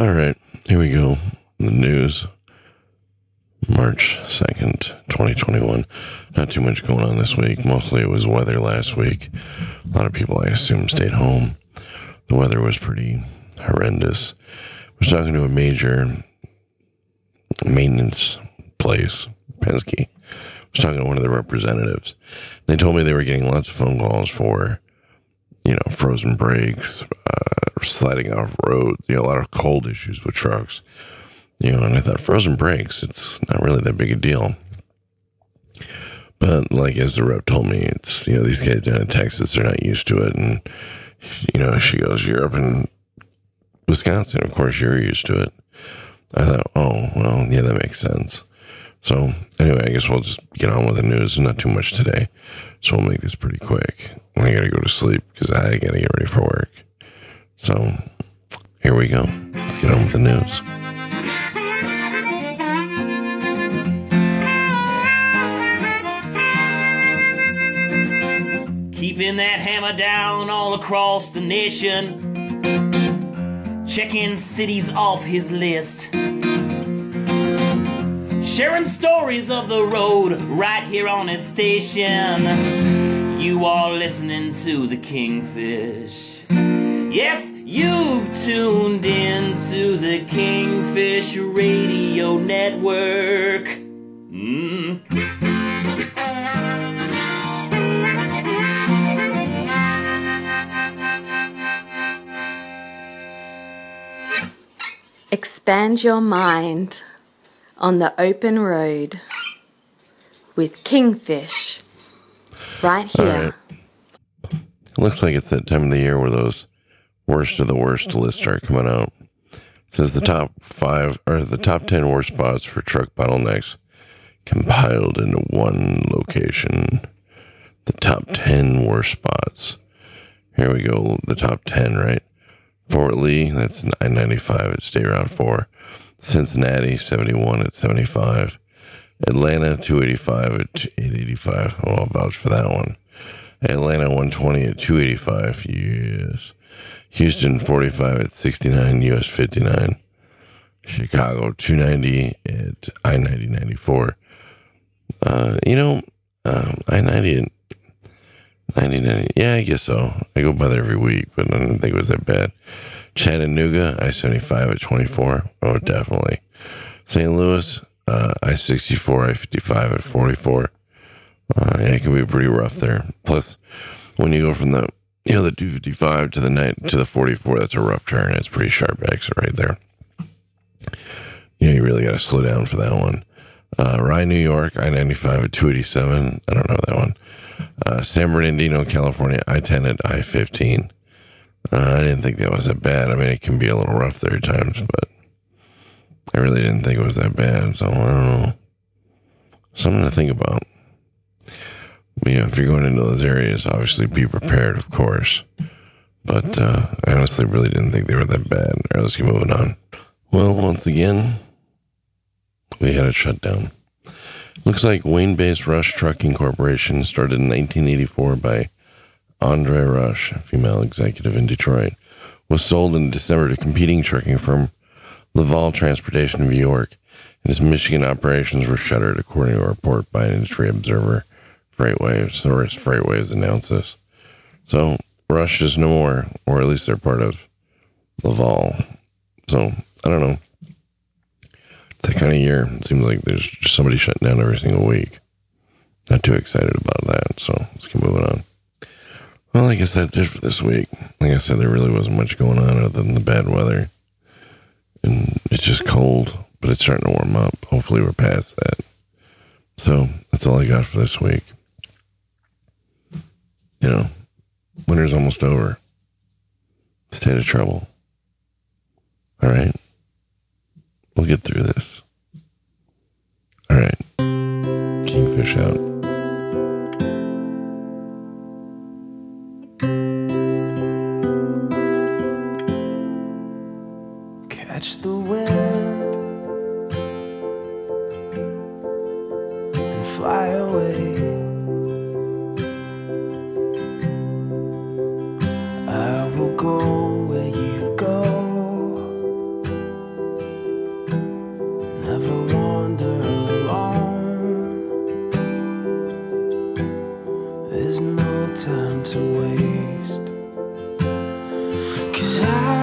All right, here we go. The news. March 2nd, 2021. Not too much going on this week. Mostly it was weather last week. A lot of people, I assume, stayed home. The weather was pretty horrendous. I was talking to a major maintenance place, Penske. I was talking to one of the representatives. They told me they were getting lots of phone calls for, you know, frozen brakes, uh, sliding off roads, you know, a lot of cold issues with trucks. You know, and I thought frozen brakes, it's not really that big a deal. But like as the rep told me, it's you know, these guys down in Texas they're not used to it and you know, she goes, You're up in Wisconsin, of course you're used to it. I thought, oh, well, yeah, that makes sense. So anyway, I guess we'll just get on with the news. And not too much today, so we'll make this pretty quick. I gotta go to sleep because I gotta get ready for work. So here we go. Let's get on with the news. Keeping that hammer down all across the nation. Checking cities off his list. Sharing stories of the road right here on his station. You are listening to the Kingfish. Yes, you've tuned in to the Kingfish Radio Network. Mm. Expand your mind on the open road with Kingfish right here. right. Looks like it's that time of the year where those worst of the worst lists start coming out. It says the top five or the top ten worst spots for truck bottlenecks compiled into one location. The top ten worst spots. Here we go. The top ten, right? Fort Lee, that's 995 at State Route 4. Cincinnati, 71 at 75. Atlanta, 285 at 885. Oh, I'll vouch for that one. Atlanta, 120 at 285. Yes. Houston, 45 at 69, US 59. Chicago, 290 at I 90 94. Uh, you know, um, I 90 at 99. Yeah, I guess so. I go by there every week, but I do not think it was that bad. Chattanooga, I 75 at 24. Oh, definitely. St. Louis, uh, I 64, I 55 at 44. Uh, yeah, it can be pretty rough there. Plus, when you go from the you know the 255 to the night to the 44, that's a rough turn. It's pretty sharp exit right there. Yeah, you really got to slow down for that one. Uh, Rye, New York, I 95 at 287. I don't know that one. Uh, San Bernardino, California, I 10 at I 15. Uh, I didn't think that was that bad. I mean, it can be a little rough there at times, but I really didn't think it was that bad. So I don't know. Something to think about. But, yeah, if you're going into those areas, obviously be prepared, of course. But uh, I honestly really didn't think they were that bad. All right, let's keep moving on. Well, once again, we had a shutdown. Looks like Wayne based Rush Trucking Corporation started in 1984 by Andra Rush, a female executive in Detroit, was sold in December to competing trucking firm Laval Transportation of New York, and its Michigan operations were shuttered, according to a report by an industry observer. Freightwaves, or as Freightwaves announced this. So Rush is no more, or at least they're part of Laval. So I don't know. That kind of year, it seems like there's just somebody shutting down every single week. Not too excited about that, so let's keep moving on. Well, like I that's it for this week. Like I said, there really wasn't much going on other than the bad weather. And it's just cold, but it's starting to warm up. Hopefully, we're past that. So that's all I got for this week. You know, winter's almost over. Stay out of trouble. All right. We'll get through this. All right. Kingfish out. There's no time to waste. Cause I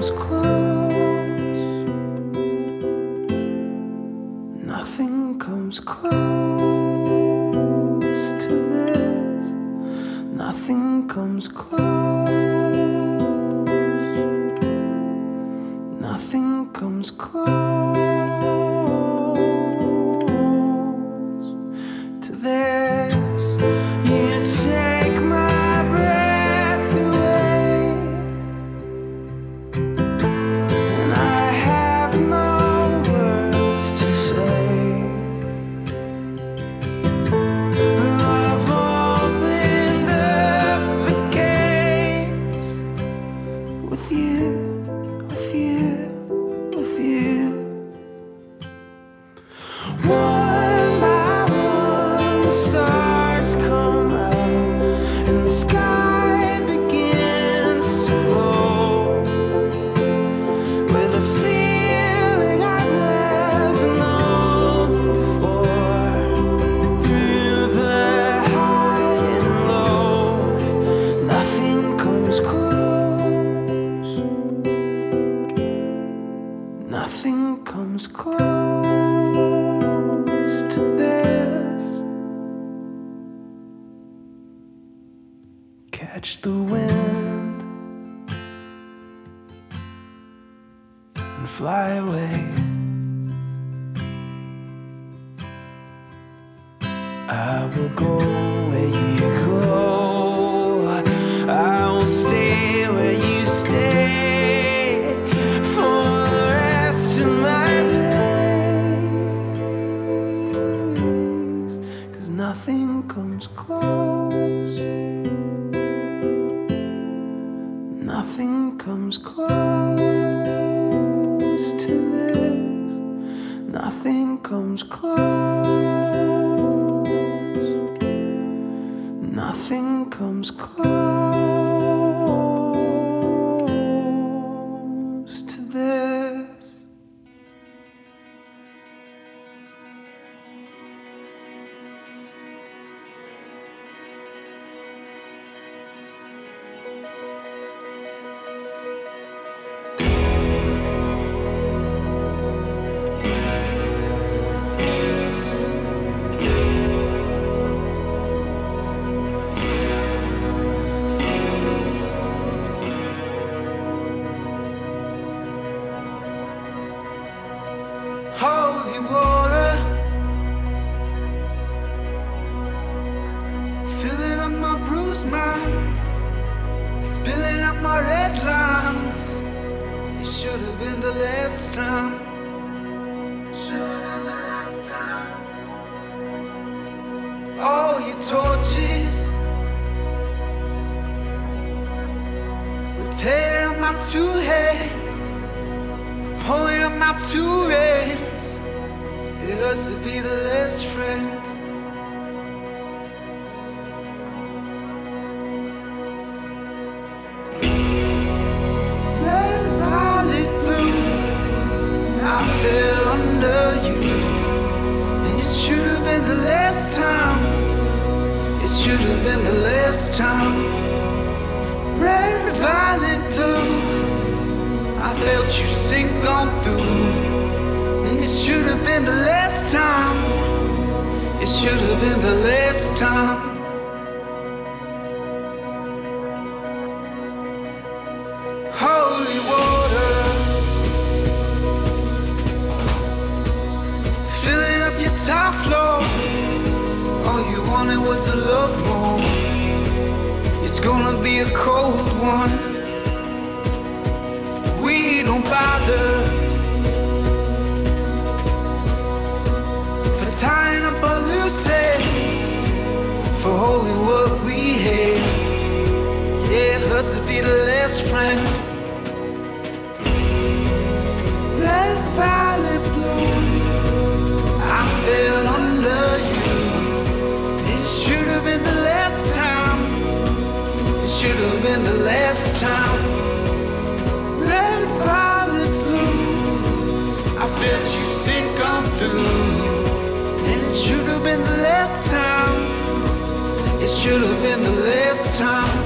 comes close. Nothing comes close. Fly away. I will go comes close. Nothing comes close two reds. It hurts to be the last friend. Red violet blue, I fell under you, and it should have been the last time. It should have been the last time. Red violet blue. I felt you sink on through. And it should have been the last time. It should have been the last time. Holy water. Filling up your top floor. All you wanted was a love more. It's gonna be a cold one bother for tying up our loose ends for holding what we hate. Yeah, it hurts to be the last friend. Should have been the last time.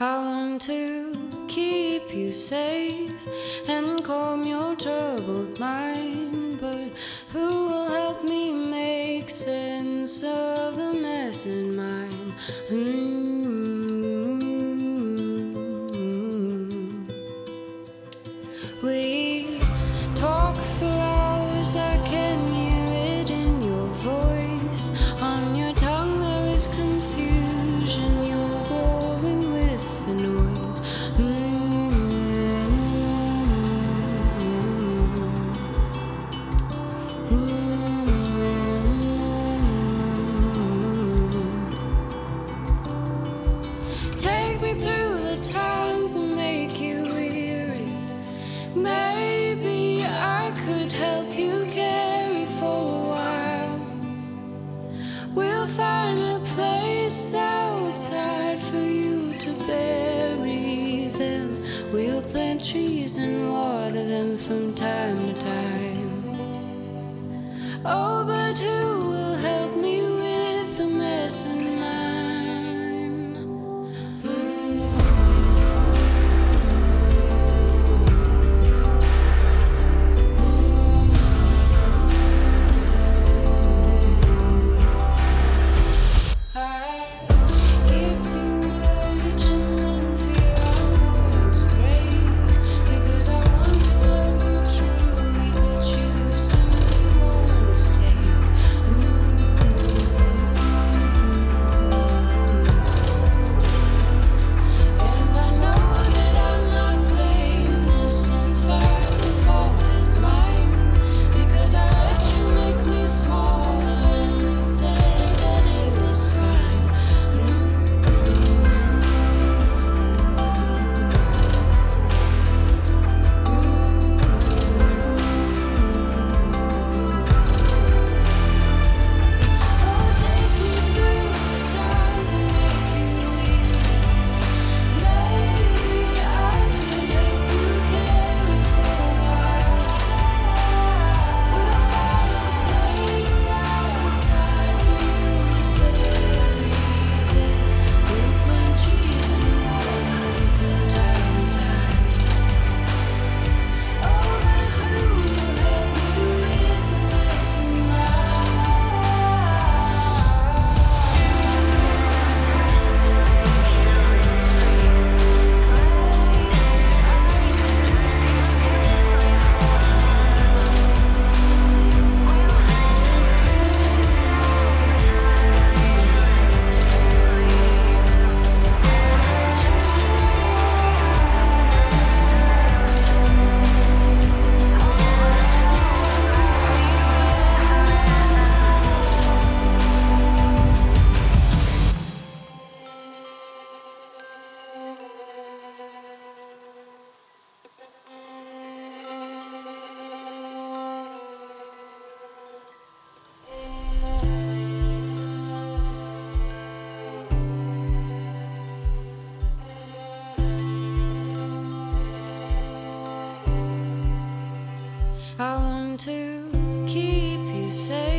I want to keep you safe and calm your troubled mind, but who will help me make sense of the mess in mine? Mm. From time to time. Oh, but who I want to keep you safe.